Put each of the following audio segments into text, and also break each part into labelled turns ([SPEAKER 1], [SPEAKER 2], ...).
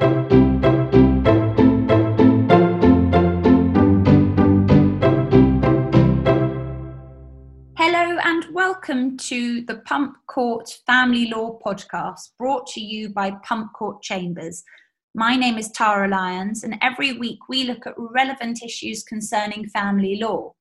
[SPEAKER 1] Hello and welcome to the Pump Court Family Law Podcast brought to you by Pump Court Chambers. My name is Tara Lyons, and every week we look at relevant issues concerning family law.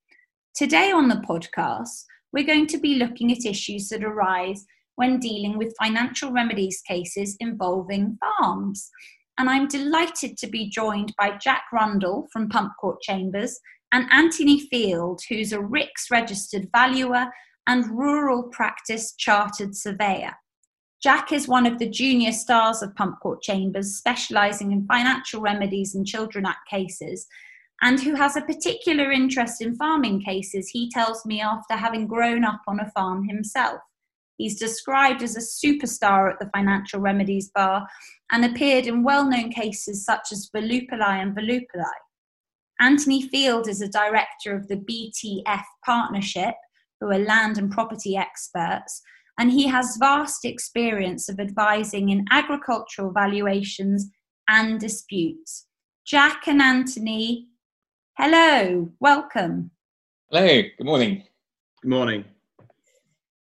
[SPEAKER 1] Today on the podcast, we're going to be looking at issues that arise when dealing with financial remedies cases involving farms. And I'm delighted to be joined by Jack Rundall from Pump Court Chambers and Anthony Field, who's a RICS registered valuer and rural practice chartered surveyor. Jack is one of the junior stars of Pump Court Chambers, specialising in financial remedies and Children Act cases, and who has a particular interest in farming cases, he tells me after having grown up on a farm himself. He's described as a superstar at the Financial Remedies Bar and appeared in well known cases such as Volupoli and Volupoli. Anthony Field is a director of the BTF Partnership, who are land and property experts, and he has vast experience of advising in agricultural valuations and disputes. Jack and Anthony, hello, welcome.
[SPEAKER 2] Hello, good morning.
[SPEAKER 3] Good morning.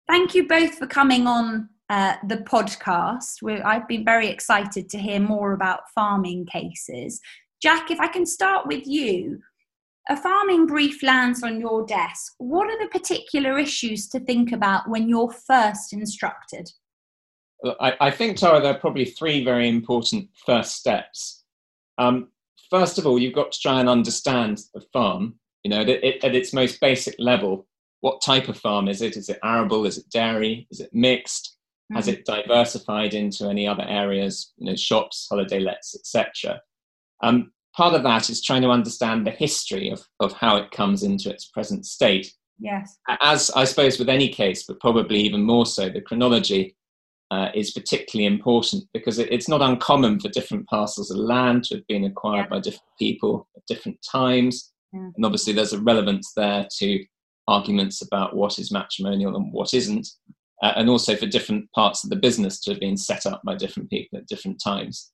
[SPEAKER 1] Thank you both for coming on uh, the podcast. We're, I've been very excited to hear more about farming cases. Jack, if I can start with you, a farming brief lands on your desk. What are the particular issues to think about when you're first instructed?
[SPEAKER 2] I, I think, Tara, there are probably three very important first steps. Um, first of all, you've got to try and understand the farm. You know, at, at its most basic level, what type of farm is it? Is it arable? Is it dairy? Is it mixed? Mm-hmm. Has it diversified into any other areas? You know, shops, holiday lets, etc. Um, part of that is trying to understand the history of, of how it comes into its present state.
[SPEAKER 1] Yes.
[SPEAKER 2] As I suppose with any case, but probably even more so, the chronology uh, is particularly important because it, it's not uncommon for different parcels of land to have been acquired yeah. by different people at different times. Yeah. And obviously, there's a relevance there to arguments about what is matrimonial and what isn't, uh, and also for different parts of the business to have been set up by different people at different times.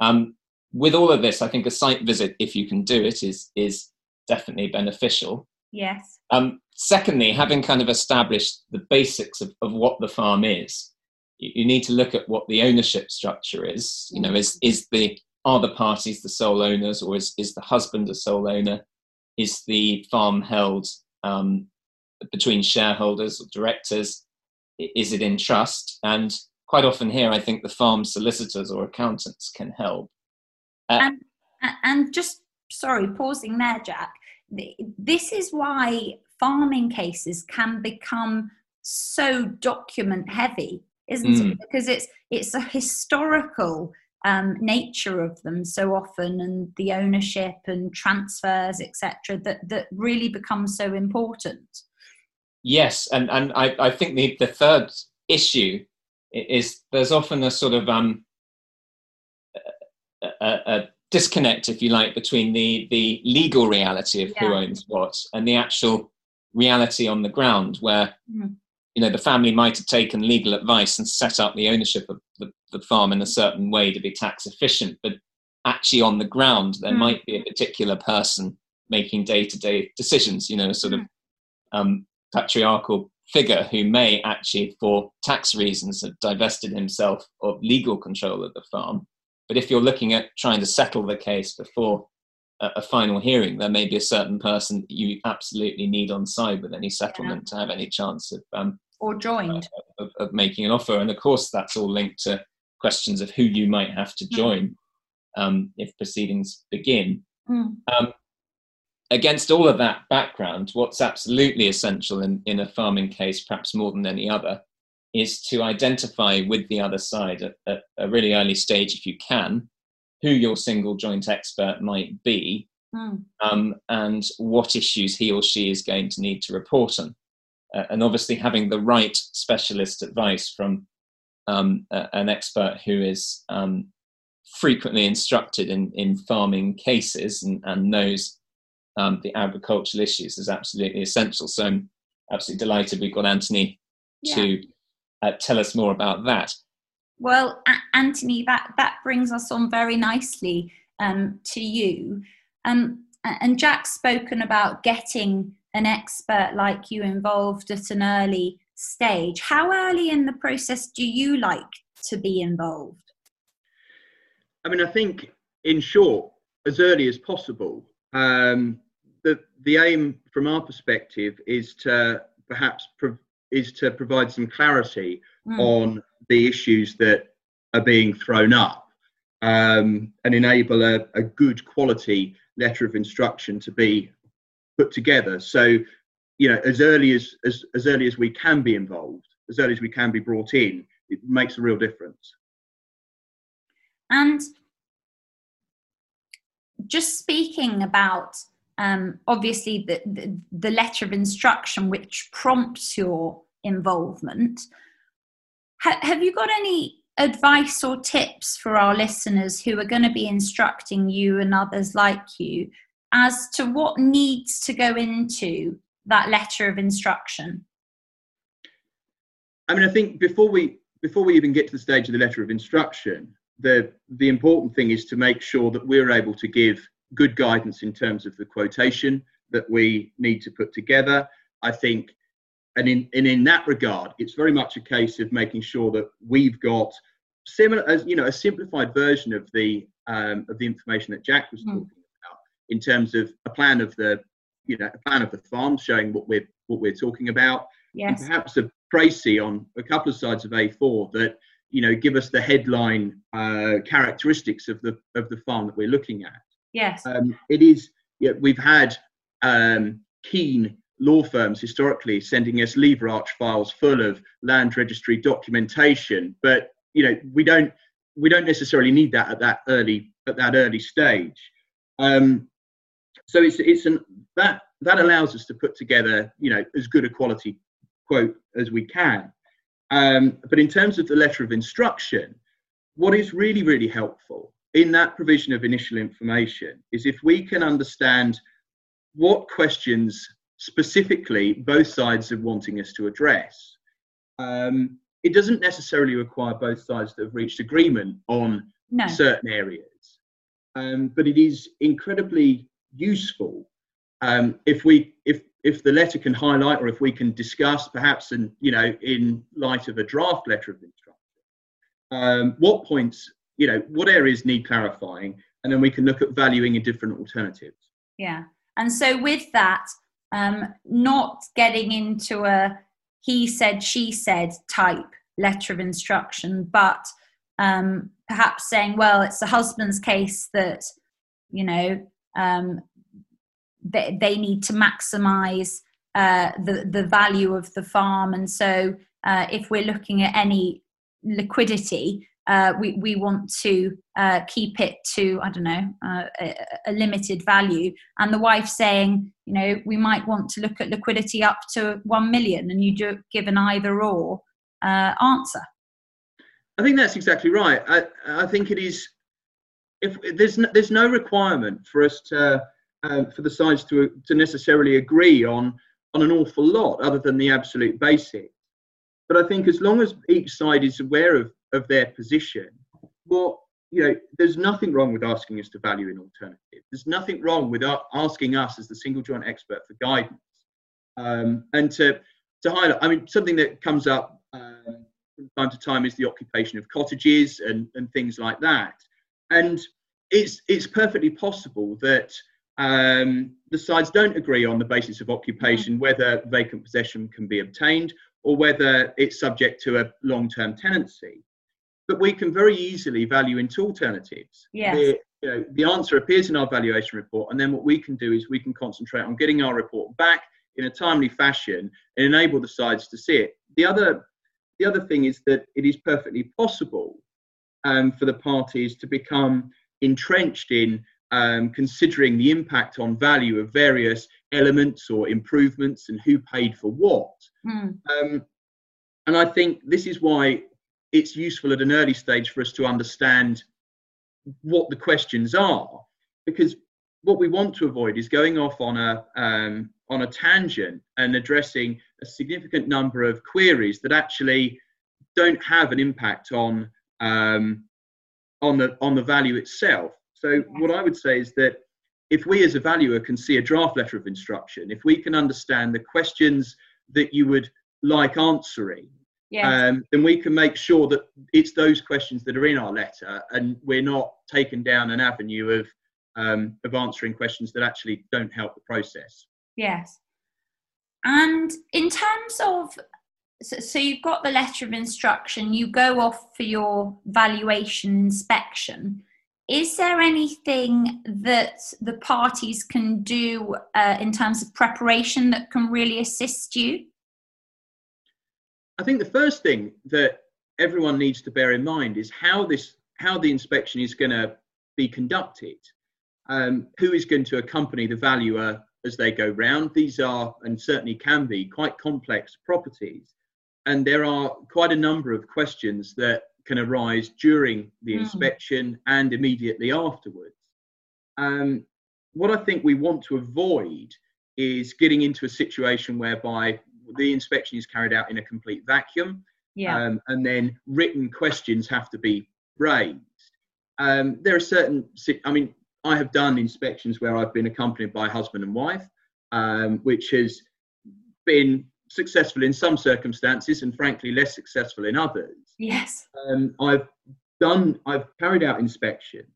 [SPEAKER 2] Um, with all of this, I think a site visit, if you can do it, is is definitely beneficial.
[SPEAKER 1] Yes.
[SPEAKER 2] Um, secondly, having kind of established the basics of, of what the farm is, you, you, need to look at what the ownership structure is. You know, is is the are the parties the sole owners, or is is the husband a sole owner? Is the farm held um, between shareholders or directors? Is it in trust? And quite often here, I think the farm solicitors or accountants can help.
[SPEAKER 1] Uh, and, and just sorry, pausing there, Jack. This is why farming cases can become so document heavy, isn't mm. it? Because it's it's a historical um, nature of them so often, and the ownership and transfers, etc., that that really becomes so important.
[SPEAKER 2] Yes, and and I, I think the the third issue is there's often a sort of um a, a, disconnect, if you like, between the the legal reality of yeah. who owns what and the actual reality on the ground, where mm. you know the family might have taken legal advice and set up the ownership of the, the farm in a certain way to be tax efficient, but actually on the ground there mm. might be a particular person making day to day decisions. You know, a sort mm. of um, patriarchal figure who may actually, for tax reasons, have divested himself of legal control of the farm but if you're looking at trying to settle the case before a, a final hearing, there may be a certain person you absolutely need on side with any settlement yeah. to have any chance of um,
[SPEAKER 1] or joined
[SPEAKER 2] uh, of, of, making an offer. And of course, that's all linked to questions of who you might have to hmm. join um, if proceedings begin. Mm. Um, against all of that background, what's absolutely essential in, in a farming case, perhaps more than any other, is to identify with the other side at, at, a really early stage, if you can, who your single joint expert might be mm. um, and what issues he or she is going to need to report on. Uh, and obviously, having the right specialist advice from um, a, an expert who is um, frequently instructed in, in farming cases and, and knows um, the agricultural issues is absolutely essential. So I'm absolutely delighted we've got Anthony yeah. to uh, tell us more about that.
[SPEAKER 1] Well, a- Anthony, that, that brings us on very nicely um, to you. Um, and Jack's spoken about getting an expert like you involved at an early stage. How early in the process do you like to be involved?
[SPEAKER 3] I mean, I think in short, as early as possible. Um, the the aim from our perspective is to perhaps pro- is to provide some clarity mm. on the issues that are being thrown up um, and enable a, a, good quality letter of instruction to be put together. So, you know, as early as, as, as early as we can be involved, as early as we can be brought in, it makes a real difference.
[SPEAKER 1] And just speaking about um, obviously the, the, the letter of instruction which prompts your involvement, ha- have you got any advice or tips for our listeners who are going to be instructing you and others like you as to what needs to go into that letter of instruction?
[SPEAKER 3] I mean, I think before we before we even get to the stage of the letter of instruction, the the important thing is to make sure that we're able to give good guidance in terms of the quotation that we need to put together. I think, and in and in that regard, it's very much a case of making sure that we've got similar as you know a simplified version of the um, of the information that Jack was mm. talking about in terms of a plan of the you know a plan of the farm showing what we're what we're talking about.
[SPEAKER 1] Yes.
[SPEAKER 3] And perhaps a précis on a couple of sides of A4 that you know give us the headline uh, characteristics of the of the farm that we're looking at.
[SPEAKER 1] Yes.
[SPEAKER 3] Um, it is. Yeah, we've had um, keen law firms historically sending us lever arch files full of land registry documentation, but you know we don't we don't necessarily need that at that early at that early stage. Um, so it's it's an that that allows us to put together you know as good a quality quote as we can. Um, but in terms of the letter of instruction, what is really really helpful in that provision of initial information is if we can understand what questions specifically both sides are wanting us to address. Um, it doesn't necessarily require both sides to have reached agreement on no. certain areas, um, but it is incredibly useful um, if we if if the letter can highlight or if we can discuss perhaps and you know in light of a draft letter of instruction um, what points you know what areas need clarifying and then we can look at valuing in different alternatives.
[SPEAKER 1] Yeah and so with that um, not getting into a he said she said type letter of instruction but um, perhaps saying well it's the husband's case that you know um, they, they need to maximize uh, the the value of the farm and so uh, if we're looking at any liquidity uh, we, we want to uh, keep it to, I don't know, uh, a, a, limited value. And the wife saying, you know, we might want to look at liquidity up to 1 million, and you do give an either or uh, answer.
[SPEAKER 3] I think that's exactly right. I, I think it is, if there's no, there's no requirement for us to, um, for the sides to, to necessarily agree on, on an awful lot other than the absolute basics. But I think as long as each side is aware of of their position, well, you know, there's nothing wrong with asking us to value an alternative. There's nothing wrong with asking us as the single joint expert for guidance um, and to to highlight. I mean, something that comes up um, from time to time is the occupation of cottages and and things like that. And it's it's perfectly possible that um, the sides don't agree on the basis of occupation whether vacant possession can be obtained or whether it's subject to a long-term tenancy but we can very easily value into alternatives.
[SPEAKER 1] Yes. The,
[SPEAKER 3] you know, the answer appears in our valuation report, and then what we can do is we can concentrate on getting our report back in a timely fashion and enable the sides to see it. The other, the other thing is that it is perfectly possible um, for the parties to become entrenched in um, considering the impact on value of various elements or improvements and who paid for what. Mm. Um, and I think this is why it's useful at an early stage for us to understand what the questions are because what we want to avoid is going off on a um, on a tangent and addressing a significant number of queries that actually don't have an impact on um, on the on the value itself. So what I would say is that if we as a valuer can see a draft letter of instruction, if we can understand the questions that you would like answering, yes. um, then we can make sure that it's those questions that are in our letter, and we're not taken down an avenue of um, of answering questions that actually don't help the process.
[SPEAKER 1] Yes. And in terms of so, so, you've got the letter of instruction, you go off for your valuation inspection. Is there anything that the parties can do uh, in terms of preparation that can really assist you?
[SPEAKER 3] I think the first thing that everyone needs to bear in mind is how this how the inspection is going to be conducted. Um, who is going to accompany the valuer as they go round? These are and certainly can be quite complex properties and there are quite a number of questions that can arise during the mm. inspection and immediately afterwards. Um, what I think we want to avoid is getting into a situation whereby the inspection is carried out in a complete vacuum, yeah. um, and then written questions have to be raised. Um, there are certain, I mean, I have done inspections where I've been accompanied by husband and wife, um, which has been successful in some circumstances and frankly less successful in others.
[SPEAKER 1] Yes.
[SPEAKER 3] Um, I've done, I've carried out inspections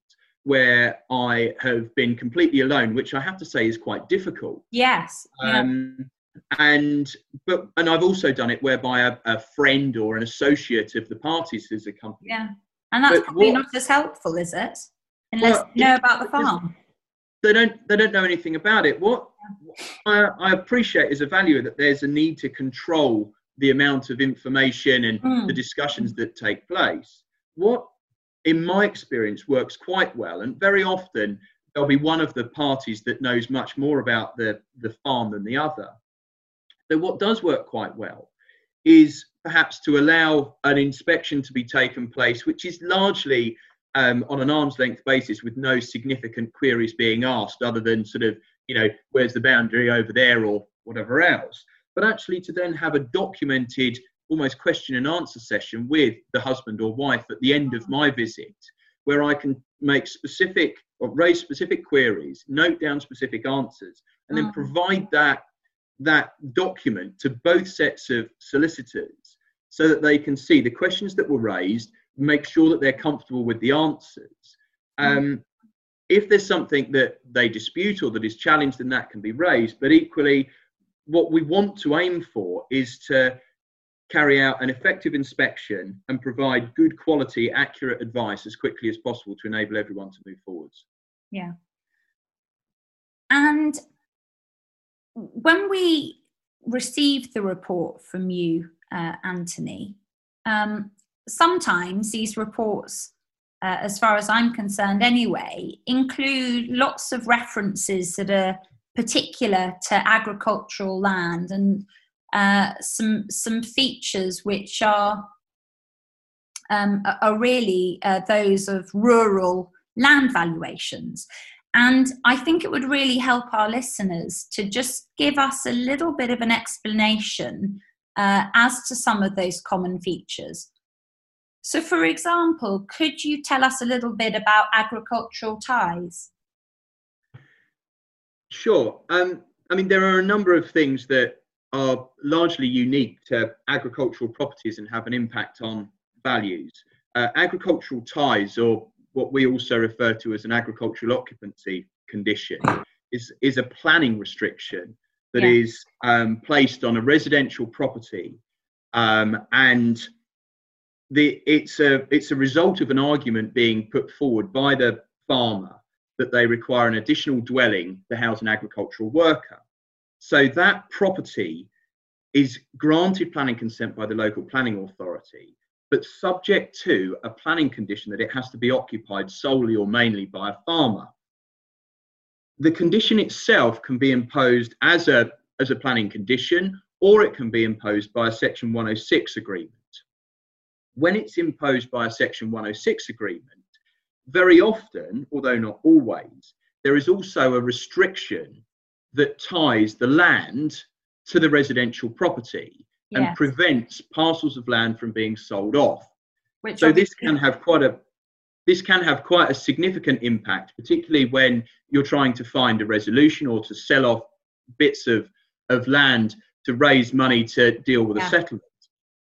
[SPEAKER 3] where I have been completely alone, which I have to say is quite difficult.
[SPEAKER 1] Yes.
[SPEAKER 3] Um, yeah. And but and I've also done it whereby a, a, friend or an associate of the parties has accompanied.
[SPEAKER 1] Yeah, and that's but probably what, not as helpful, is it? Unless well, you know about the farm.
[SPEAKER 3] They don't. They don't know anything about it. What I, I, appreciate as a value that there's a need to control the amount of information and mm. the discussions that take place. What, in my experience, works quite well, and very often there'll be one of the parties that knows much more about the, the farm than the other. So, what does work quite well is perhaps to allow an inspection to be taken place, which is largely um, on an arm's length basis with no significant queries being asked other than sort of you know, where's the boundary over there or whatever else. But actually, to then have a documented, almost question and answer session with the husband or wife at the end of my visit, where I can make specific or raise specific queries, note down specific answers, and then mm. provide that that document to both sets of solicitors so that they can see the questions that were raised, make sure that they're comfortable with the answers. Mm. Um, if there's something that they dispute or that is challenged, then that can be raised. But equally, what we want to aim for is to carry out an effective inspection and provide good quality, accurate advice as quickly as possible to enable everyone to move forwards.
[SPEAKER 1] Yeah. And when we received the report from you, uh, Anthony, um, sometimes these reports uh, as far as I'm concerned anyway, include lots of references that are particular to agricultural land and uh, some some features which are um, are really uh, those of rural land valuations. And I think it would really help our listeners to just give us a little bit of an explanation uh, as to some of those common features. So, for example, could you tell us a little bit about agricultural ties?
[SPEAKER 3] Sure. Um, I mean, there are a number of things that are largely unique to agricultural properties and have an impact on values. Uh, agricultural ties, or what we also refer to as an agricultural occupancy condition, is, is a planning restriction that yeah. is um, placed on a residential property um, and the, it's a it's a result of an argument being put forward by the farmer that they require an additional dwelling to house an agricultural worker. So that property is granted planning consent by the local planning authority, but subject to a planning condition that it has to be occupied solely or mainly by a farmer. The condition itself can be imposed as a, as a planning condition, or it can be imposed by a Section 106 agreement when it's imposed by a Section 106 agreement, very often, although not always, there is also a restriction that ties the land to the residential property yes. and prevents parcels of land from being sold off. Which so this can have quite a this can have quite a significant impact, particularly when you're trying to find a resolution or to sell off bits of, of land to raise money to deal with yeah. a settlement.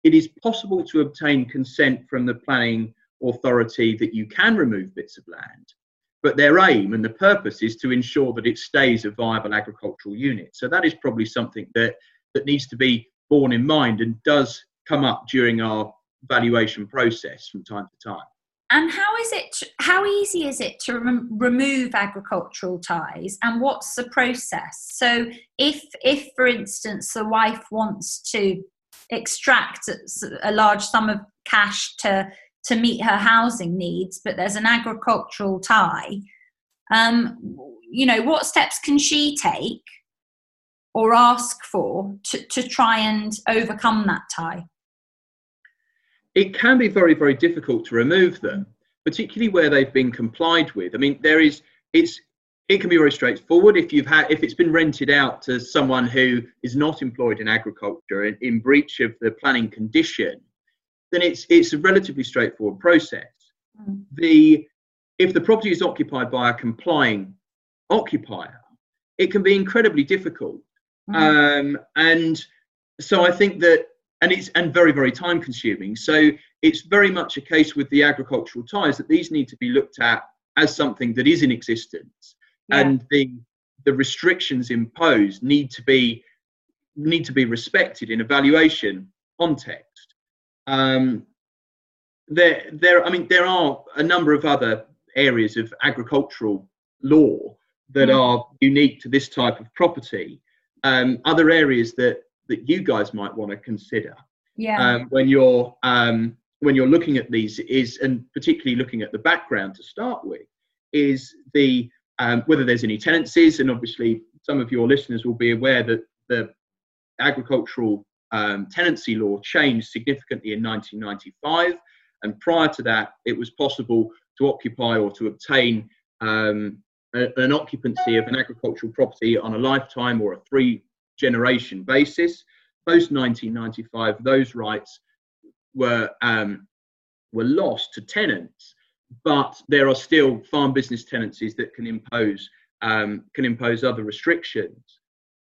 [SPEAKER 3] It is possible to obtain consent from the planning authority that you can remove bits of land, but their aim and the purpose is to ensure that it stays a viable agricultural unit. So that is probably something that, that needs to be borne in mind and does come up during our valuation process from time to time.
[SPEAKER 1] And how is it? How easy is it to rem- remove agricultural ties? And what's the process? So, if, if for instance, the wife wants to extract a large sum of cash to to meet her housing needs, but there's an agricultural tie, um, you know, what steps can she take or ask for to, to try and overcome that tie?
[SPEAKER 3] It can be very, very difficult to remove them, particularly where they've been complied with. I mean, there is, it's, it can be very straightforward if you've had, if it's been rented out to someone who is not employed in agriculture in, in breach of the planning condition, then it's, it's a relatively straightforward process. Mm. The, if the property is occupied by a complying occupier, it can be incredibly difficult. Mm. Um, and so I think that and it's and very very time consuming so it's very much a case with the agricultural ties that these need to be looked at as something that is in existence yeah. and the the restrictions imposed need to be need to be respected in evaluation context um, there there i mean there are a number of other areas of agricultural law that mm. are unique to this type of property um, other areas that that you guys might want to consider
[SPEAKER 1] yeah.
[SPEAKER 3] um, when you're um, when you're looking at these is and particularly looking at the background to start with is the um, whether there's any tenancies and obviously some of your listeners will be aware that the agricultural um, tenancy law changed significantly in 1995 and prior to that it was possible to occupy or to obtain um, a, an occupancy of an agricultural property on a lifetime or a three generation basis. Post 1995, those rights were um, were lost to tenants, but there are still farm business tenancies that can impose um, can impose other restrictions.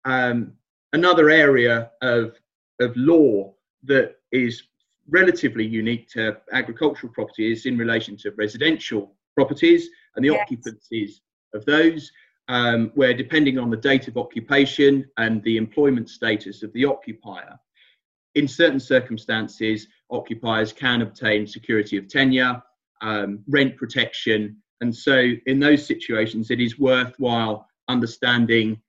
[SPEAKER 3] Um, another area of of law that is relatively unique to agricultural property is in relation to residential properties and the yes. occupancies of those um, where depending on the date of occupation and the employment status of the occupier, in certain circumstances, occupiers can obtain security of tenure, um, rent protection. And so, in those situations, it is worthwhile understanding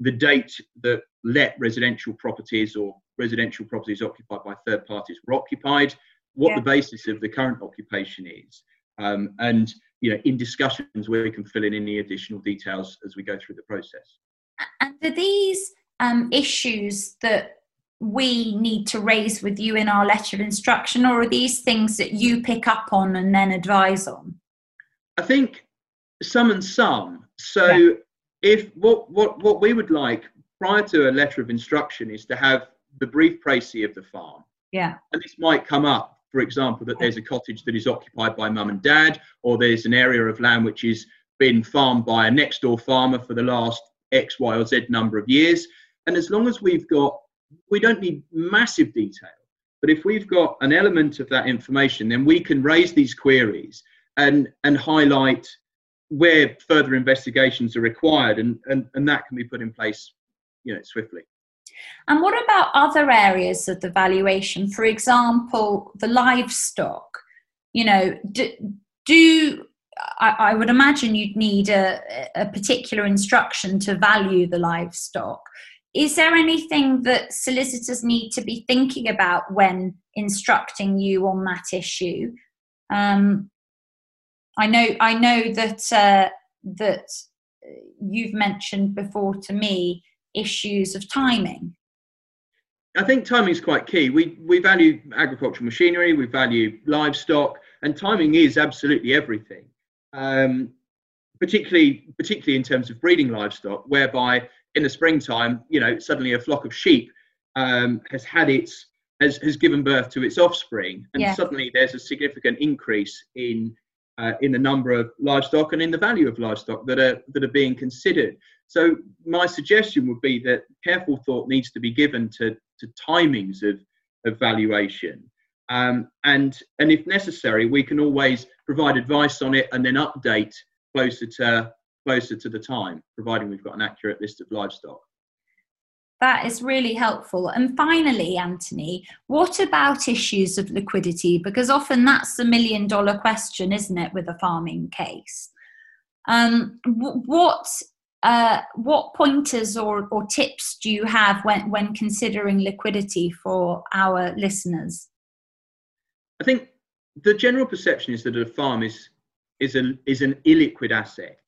[SPEAKER 3] the date that let residential properties or residential properties occupied by third parties were occupied, what yeah. the basis of the current occupation is, um, and you know, in discussions where we can fill in any additional details as we go through the process.
[SPEAKER 1] And are these um, issues that we need to raise with you in our letter of instruction, or are these things that you pick up on and then advise on?
[SPEAKER 3] I think some and some. So, yeah. if what what what we would like prior to a letter of instruction is to have the brief précis of the farm.
[SPEAKER 1] Yeah.
[SPEAKER 3] And this might come up for example, that there's a cottage that is occupied by mum and dad, or there's an area of land which has been farmed by a next door farmer for the last X, Y, or Z number of years. And as long as we've got, we don't need massive detail, but if we've got an element of that information, then we can raise these queries and, and highlight where further investigations are required, and, and, and that can be put in place you know, swiftly.
[SPEAKER 1] And what about other areas of the valuation? For example, the livestock. You know, do, do I, I, would imagine you'd need a, a particular instruction to value the livestock. Is there anything that solicitors need to be thinking about when instructing you on that issue? Um, I know, I know that uh, that you've mentioned before to me issues of timing?
[SPEAKER 3] I think timing is quite key. We we value agricultural machinery, we value livestock, and timing is absolutely everything. Um, particularly particularly in terms of breeding livestock, whereby in the springtime, you know, suddenly a flock of sheep um, has had its has, has given birth to its offspring, and yeah. suddenly there's a significant increase in uh, in the number of livestock and in the value of livestock that are that are being considered. So my suggestion would be that careful thought needs to be given to, to timings of, of valuation. Um, and, and if necessary, we can always provide advice on it and then update closer to, closer to the time, providing we've got an accurate list of livestock.
[SPEAKER 1] That is really helpful. And finally, Anthony, what about issues of liquidity? Because often that's the million dollar question, isn't it, with a farming case? Um, what uh, what pointers or, or tips do you have when, when considering liquidity for our listeners?
[SPEAKER 3] I think the general perception is that a farm is is a is an illiquid asset,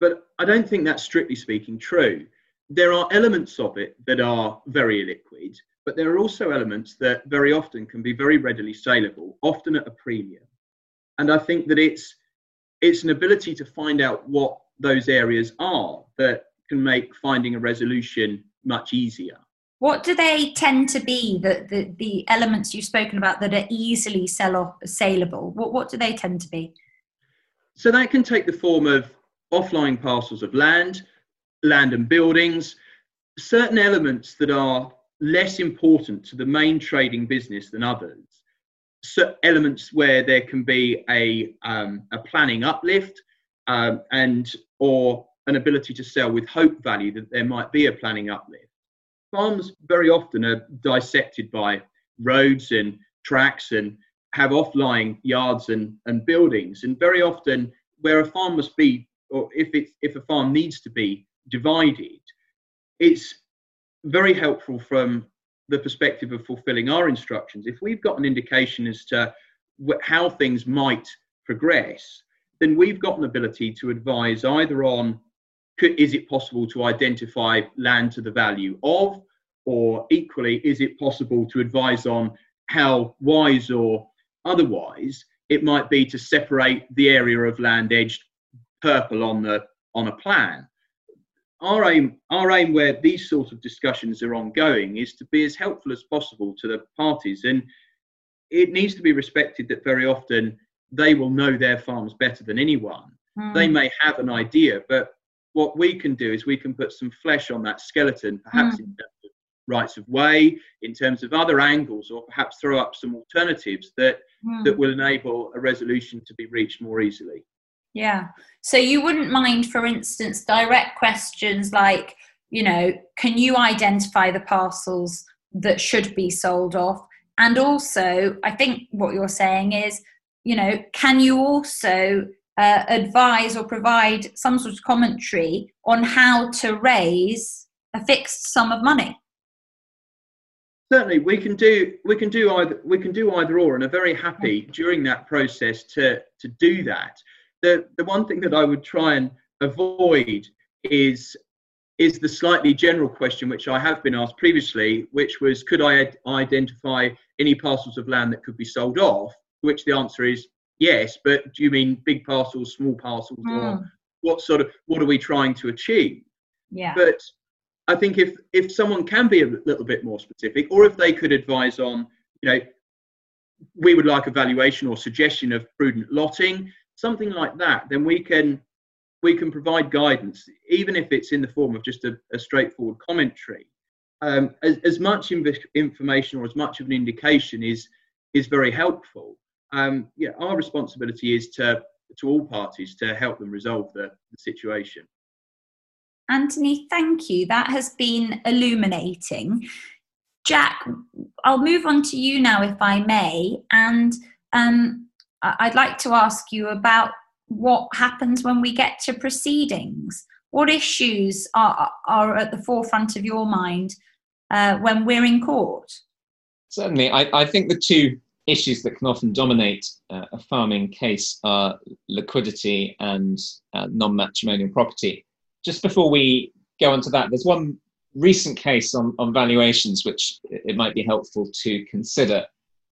[SPEAKER 3] but I don't think that's strictly speaking true. There are elements of it that are very illiquid, but there are also elements that very often can be very readily saleable, often at a premium. And I think that it's it's an ability to find out what those areas are that can make finding a resolution much easier.
[SPEAKER 1] What do they tend to be, the, the, the elements you've spoken about that are easily sell off, saleable? What, what do they tend to be?
[SPEAKER 3] So that can take the form of offline parcels of land, land and buildings, certain elements that are less important to the main trading business than others. So elements where there can be a, um, a planning uplift, um, and or an ability to sell with hope value that there might be a planning uplift. Farms very often are dissected by roads and tracks and have off-lying yards and, and buildings. And very often where a farm must be, or if it's if a farm needs to be divided, it's very helpful from the perspective of fulfilling our instructions. If we've got an indication as to how things might progress, then we've got an ability to advise either on could, is it possible to identify land to the value of, or equally, is it possible to advise on how wise or otherwise it might be to separate the area of land edged purple on the on a plan. Our aim, our aim where these sort of discussions are ongoing is to be as helpful as possible to the parties. And it needs to be respected that very often they will know their farms better than anyone. Mm. They may have an idea, but what we can do is we can put some flesh on that skeleton, perhaps mm. in terms of rights of way, in terms of other angles, or perhaps throw up some alternatives that mm. that will enable a resolution to be reached more easily.
[SPEAKER 1] Yeah. So you wouldn't mind, for instance, direct questions like, you know, can you identify the parcels that should be sold off? And also, I think what you're saying is you know, can you also uh, advise or provide some sort of commentary on how to raise a fixed sum of money?
[SPEAKER 3] Certainly, we can do we can do either we can do either or, and are very happy during that process to to do that. The the one thing that I would try and avoid is is the slightly general question which I have been asked previously, which was could I identify any parcels of land that could be sold off? which the answer is yes. But do you mean big parcels, small parcels, mm. or hmm. what sort of what are we trying to achieve?
[SPEAKER 1] Yeah.
[SPEAKER 3] But I think if if someone can be a little bit more specific, or if they could advise on, you know, we would like a valuation or suggestion of prudent lotting, something like that, then we can we can provide guidance, even if it's in the form of just a, a straightforward commentary. Um, as, as much inv- information or as much of an indication is is very helpful um, yeah, our responsibility is to to all parties to help them resolve the, the situation.
[SPEAKER 1] Anthony, thank you. That has been illuminating. Jack, I'll move on to you now, if I may. And um, I'd like to ask you about what happens when we get to proceedings. What issues are, are at the forefront of your mind uh, when we're in court?
[SPEAKER 2] Certainly. I, I think the two issues that can often dominate uh, a farming case are liquidity and uh, non matrimonial property. Just before we go on to that, there's one recent case on, on valuations which it might be helpful to consider.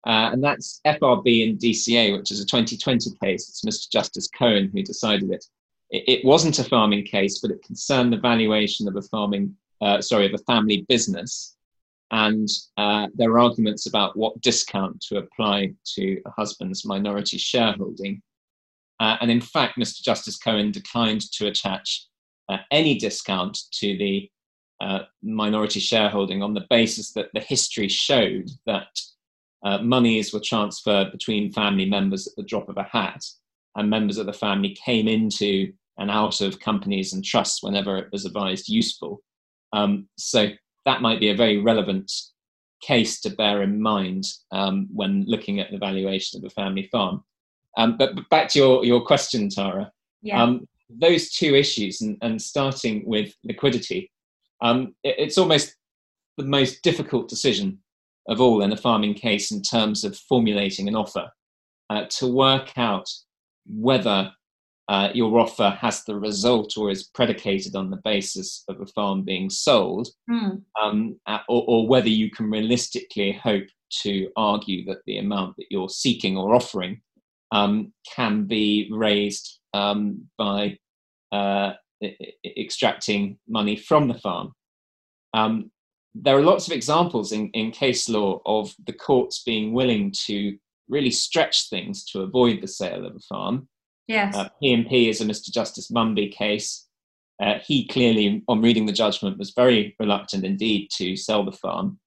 [SPEAKER 2] Uh, and that's FRB and DCA, which is a 2020 case. It's Mr. Justice Cohen who decided it. it. It wasn't a farming case, but it concerned the valuation of a farming, uh, sorry, of a family business and uh, there are arguments about what discount to apply to a husband's minority shareholding. Uh, and in fact, Mr. Justice Cohen declined to attach uh, any discount to the uh, minority shareholding on the basis that the history showed that uh, monies were transferred between family members at the drop of a hat, and members of the family came into and out of companies and trusts whenever it was advised useful. Um, so that might be a very relevant case to bear in mind um, when looking at the valuation of a family farm. Um, but, but, back to your, your question, Tara.
[SPEAKER 1] Yeah.
[SPEAKER 2] Um, those two issues, and, and starting with liquidity, um, it, it's almost the most difficult decision of all in a farming case in terms of formulating an offer uh, to work out whether uh, your offer has the result or is predicated on the basis of a farm being sold,
[SPEAKER 1] mm.
[SPEAKER 2] um, or, or, whether you can realistically hope to argue that the amount that you're seeking or offering um, can be raised um, by uh, extracting money from the farm. Um, there are lots of examples in, in case law of the courts being willing to really stretch things to avoid the sale of a farm.
[SPEAKER 1] Yes.
[SPEAKER 2] Uh, P&P is a Mr. Justice Munby case. Uh, he clearly, on reading the judgment, was very reluctant indeed to sell the farm.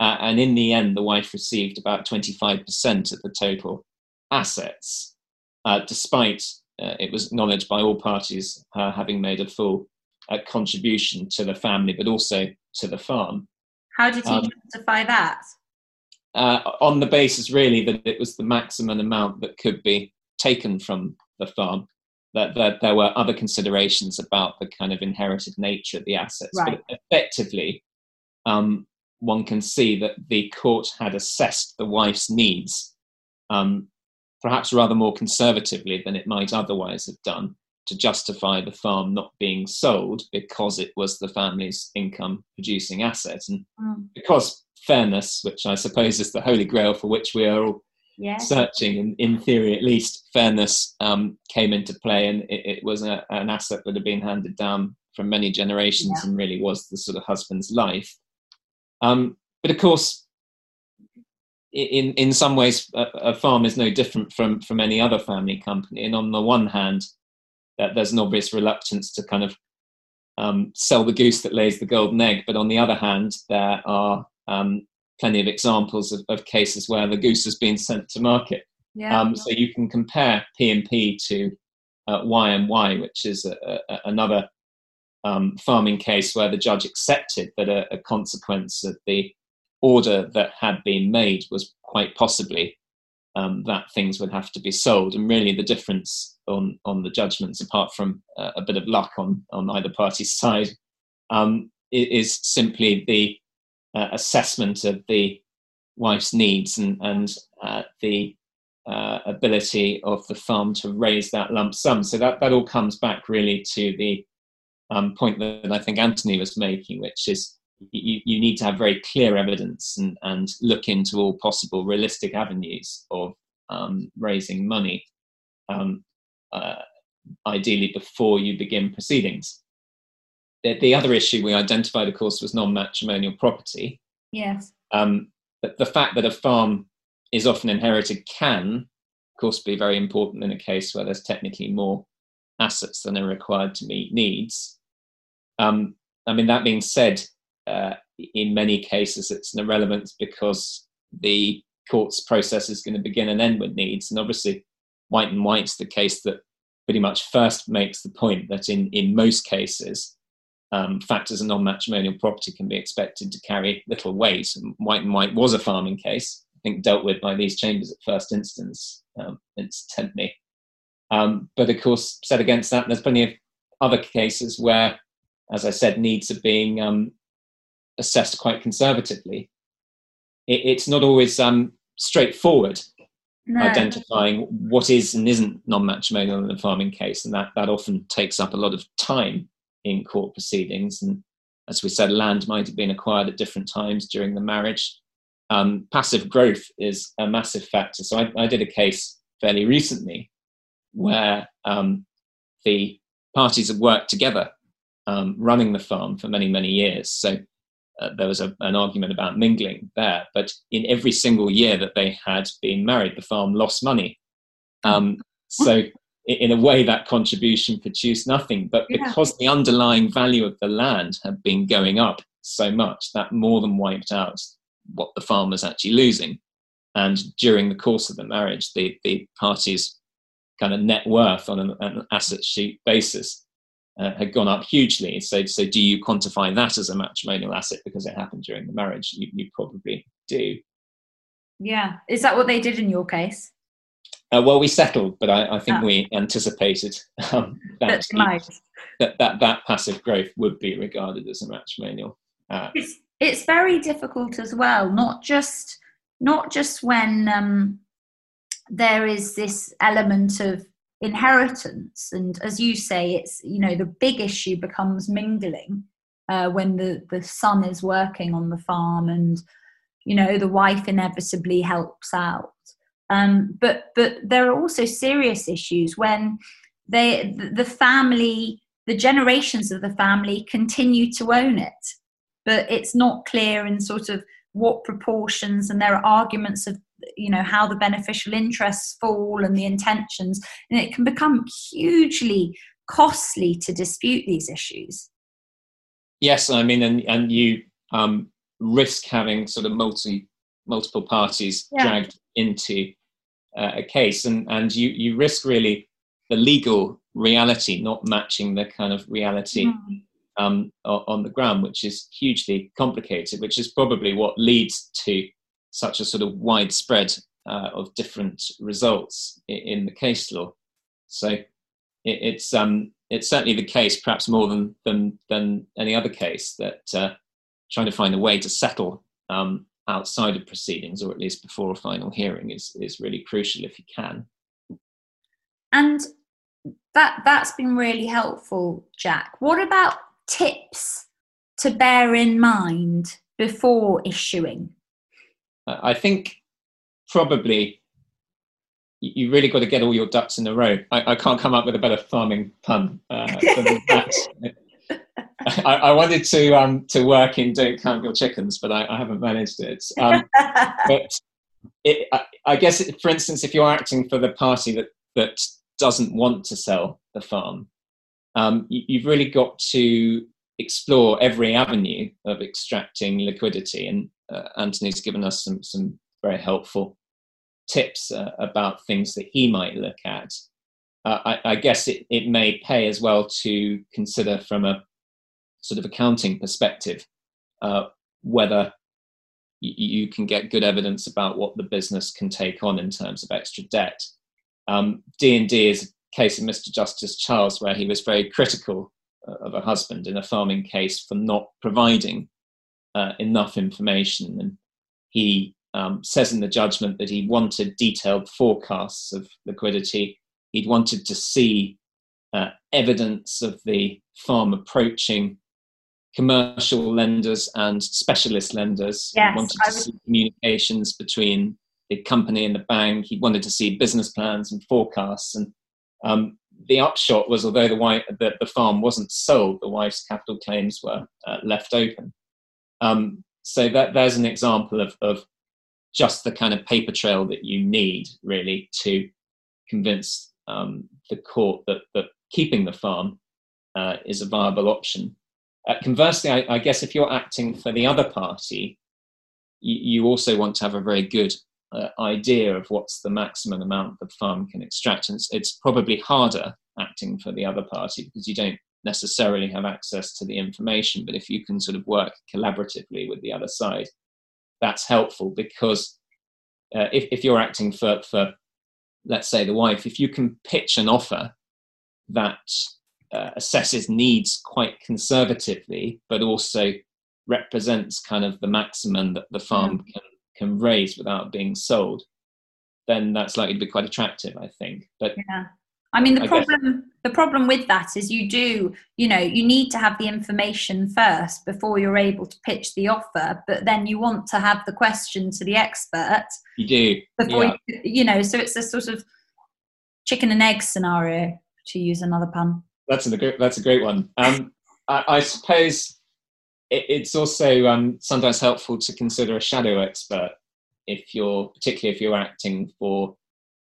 [SPEAKER 2] Uh, and in the end, the wife received about 25% of the total assets, uh, despite uh, it was acknowledged by all parties uh, having made a full uh, contribution to the family, but also to the farm.
[SPEAKER 1] How did he um, justify that?
[SPEAKER 2] on the basis, really, that it was the maximum amount that could be taken from the farm. That, that there were other considerations about the kind of inherited nature of the assets,
[SPEAKER 1] right.
[SPEAKER 2] but effectively, um, one can see that the court had assessed the wife's needs, um, perhaps rather more conservatively than it might otherwise have done, to justify the farm not being sold because it was the family's income producing asset. And
[SPEAKER 1] mm.
[SPEAKER 2] because fairness, which I suppose is the holy grail for which we are all
[SPEAKER 1] yes.
[SPEAKER 2] searching, in, in theory at least, fairness um, came into play, and it, it was a, an asset that had been handed down from many generations yeah. and really was the sort of husband's life. Um, but of course, in in some ways, a, a, farm is no different from from any other family company. And on the one hand, that there's an obvious reluctance to kind of um, sell the goose that lays the golden egg. But on the other hand, there are um, plenty of examples of, of, cases where the goose has been sent to market.
[SPEAKER 1] Yeah.
[SPEAKER 2] Um, so you can compare P&P to uh, Y&Y, which is a, a, another um, farming case where the judge accepted that a, a, consequence of the order that had been made was quite possibly um, that things would have to be sold. And really, the difference on on the judgments, apart from uh, a bit of luck on on either party's side, um, is simply the uh, assessment of the wife's needs and, and uh, the uh, ability of the farm to raise that lump sum. So that, that all comes back really to the um, point that I think Anthony was making, which is you, you need to have very clear evidence and, and look into all possible realistic avenues of um, raising money, um, uh, ideally before you begin proceedings the, the other issue we identified, of course, was non-matrimonial property.
[SPEAKER 1] Yes.
[SPEAKER 2] Um, but the fact that a farm is often inherited can, of course, be very important in a case where there's technically more assets than are required to meet needs. Um, I mean, that being said, uh, in many cases it's an irrelevance because the court's process is going to begin and end with needs. And obviously, White and White's the case that pretty much first makes the point that in, in most cases, um, factors of non-matrimonial property can be expected to carry little weight. And White and White was a farming case, I think dealt with by these chambers at first instance, um, incidentally. Um, but of course, set against that, there's plenty of other cases where, as I said, needs are being um, assessed quite conservatively. It, it's not always um, straightforward no. identifying what is and isn't non-matrimonial in a farming case, and that, that often takes up a lot of time in court proceedings. And as we said, land might have been acquired at different times during the marriage. Um, passive growth is a massive factor. So I, I did a case fairly recently where um, the parties had worked together um, running the farm for many, many years. So uh, there was a, an argument about mingling there. But in every single year that they had been married, the farm lost money. Um, so in a way, that contribution produced nothing. But because yeah. the underlying value of the land had been going up so much, that more than wiped out what the farm was actually losing. And during the course of the marriage, the, the parties' kind of net worth on an, an asset sheet basis uh, had gone up hugely. So, so do you quantify that as a matrimonial asset because it happened during the marriage? You, you probably do.
[SPEAKER 1] Yeah. Is that what they did in your case?
[SPEAKER 2] Uh, well, we settled, but I, I think oh. we anticipated um, that, that, that that passive growth would be regarded as a matrimonial.
[SPEAKER 1] Uh, it's it's very difficult as well. Not just not just when um, there is this element of inheritance and as you say it's you know the big issue becomes mingling uh, when the the son is working on the farm and you know the wife inevitably helps out um, but but there are also serious issues when they the family the generations of the family continue to own it. But it's not clear in sort of what proportions and there are arguments of you know how the beneficial interests fall and the intentions. And it can become hugely costly to dispute these issues.
[SPEAKER 2] Yes i mean and and you um, risk having sort of multi multiple parties yeah. dragged into uh, a case and and you you risk really the legal reality not matching the kind of reality mm. um, on the ground which is hugely complicated which is probably what leads to such a sort of widespread uh, of different results in, in, the case law. So it, it's um, it's certainly the case, perhaps more than than, than any other case, that uh, trying to find a way to settle um, outside of proceedings, or at least before a final hearing, is is really crucial if you can.
[SPEAKER 1] And that that's been really helpful, Jack. What about tips to bear in mind before issuing?
[SPEAKER 2] I think probably you really got to get all your ducks in a row. I, I can't come up with a better farming pun uh, than that. I, I, wanted to um, to work in "Don't Count Your Chickens," but I, I haven't managed it. Um, but it, I, I, guess, for instance, if you're acting for the party that that doesn't want to sell the farm, um, you, you've really got to explore every avenue of extracting liquidity. And uh, Anthony's given us some, some very helpful tips uh, about things that he might look at. Uh, I, I, guess it, it may pay as well to consider from a sort of accounting perspective uh, whether you can get good evidence about what the business can take on in terms of extra debt. Um, D&D is a case of Mr. Justice Charles where he was very critical uh, of a husband in a farming case for not providing uh, enough information. And he um, says in the judgment that he wanted detailed forecasts of liquidity. He'd wanted to see uh, evidence of the farm approaching commercial lenders and specialist lenders.
[SPEAKER 1] Yes,
[SPEAKER 2] he wanted to see communications between the company and the bank. He wanted to see business plans and forecasts. And um, the upshot was, although the, wife, the, the, farm wasn't sold, the wife's capital claims were uh, left open. Um, so that there's an example of, of just the kind of paper trail that you need really to convince um, the court that, that keeping the farm uh, is a viable option. Uh, conversely, I, I, guess if you're acting for the other party, you, you also want to have a very good uh, idea of what's the maximum amount the farm can extract. And it's, it's, probably harder acting for the other party because you don't necessarily have access to the information. But if you can sort of work collaboratively with the other side, that's helpful because uh, if, if you're acting for, for, let's say, the wife, if you can pitch an offer that uh, assesses needs quite conservatively, but also represents kind of the maximum that the farm can can raise without being sold, then that's likely to be quite attractive, I think. But
[SPEAKER 1] yeah. I mean, the I problem guess. the problem with that is you do, you know, you need to have the information first before you're able to pitch the offer. But then you want to have the question to the expert.
[SPEAKER 2] You do
[SPEAKER 1] before yeah. you, you know. So it's a sort of chicken and egg scenario, to use another pun.
[SPEAKER 2] That's a that's a great one. Um, I, I suppose it, it's also um, sometimes helpful to consider a shadow expert if you're, particularly if you're acting for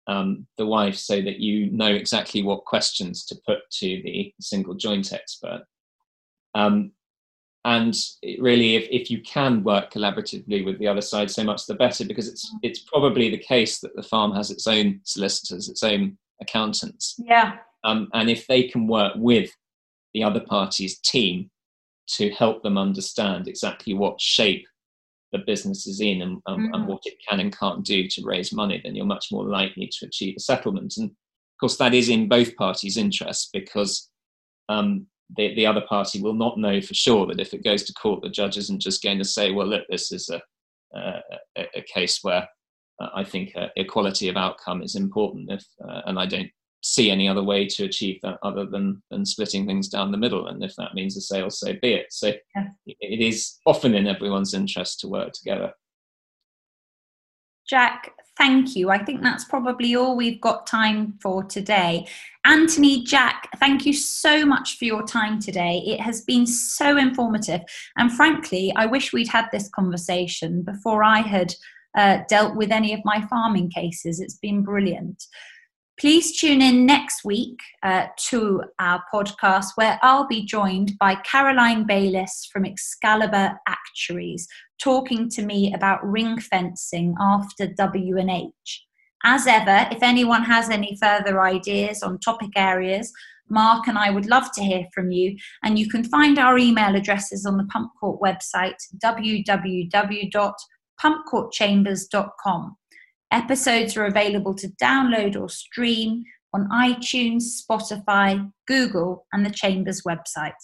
[SPEAKER 2] um, the wife, so that you know exactly what questions to put to the single joint expert. Um, and really, if, if you can work collaboratively with the other side, so much the better, because it's it's probably the case that the farm has its own solicitors, its own accountants.
[SPEAKER 1] Yeah.
[SPEAKER 2] Um, and if they can work with the other party's team to help them understand exactly what shape the business is in and, um, mm. and, what it can and can't do to raise money, then you're much more likely to achieve a settlement. And of course, that is in both parties' interests because um, the, the other party will not know for sure that if it goes to court, the judge isn't just going to say, well, look, this is a, a, a case where uh, I think uh, equality of outcome is important, if, uh, and I don't see any other way to achieve that other than than splitting things down the middle. And if that means a sale so be it. So yeah. it is often in everyone's interest to work together.
[SPEAKER 1] Jack thank you. I think that's probably all we've got time for today. Anthony jack thank you so much for your time today. It has been so informative. And frankly i wish we'd had this conversation before i had uh, dealt with any of my farming cases. It's been brilliant Please tune in next week uh, to our podcast where I'll be joined by Caroline Bayliss from Excalibur Actuaries talking to me about ring fencing after W&H. As ever, if anyone has any further ideas on topic areas, Mark and I would love to hear from you. And you can find our email addresses on the Pump Court website, www.pumpcourtchambers.com. Episodes are available to download or stream on iTunes, Spotify, Google, and the Chambers website.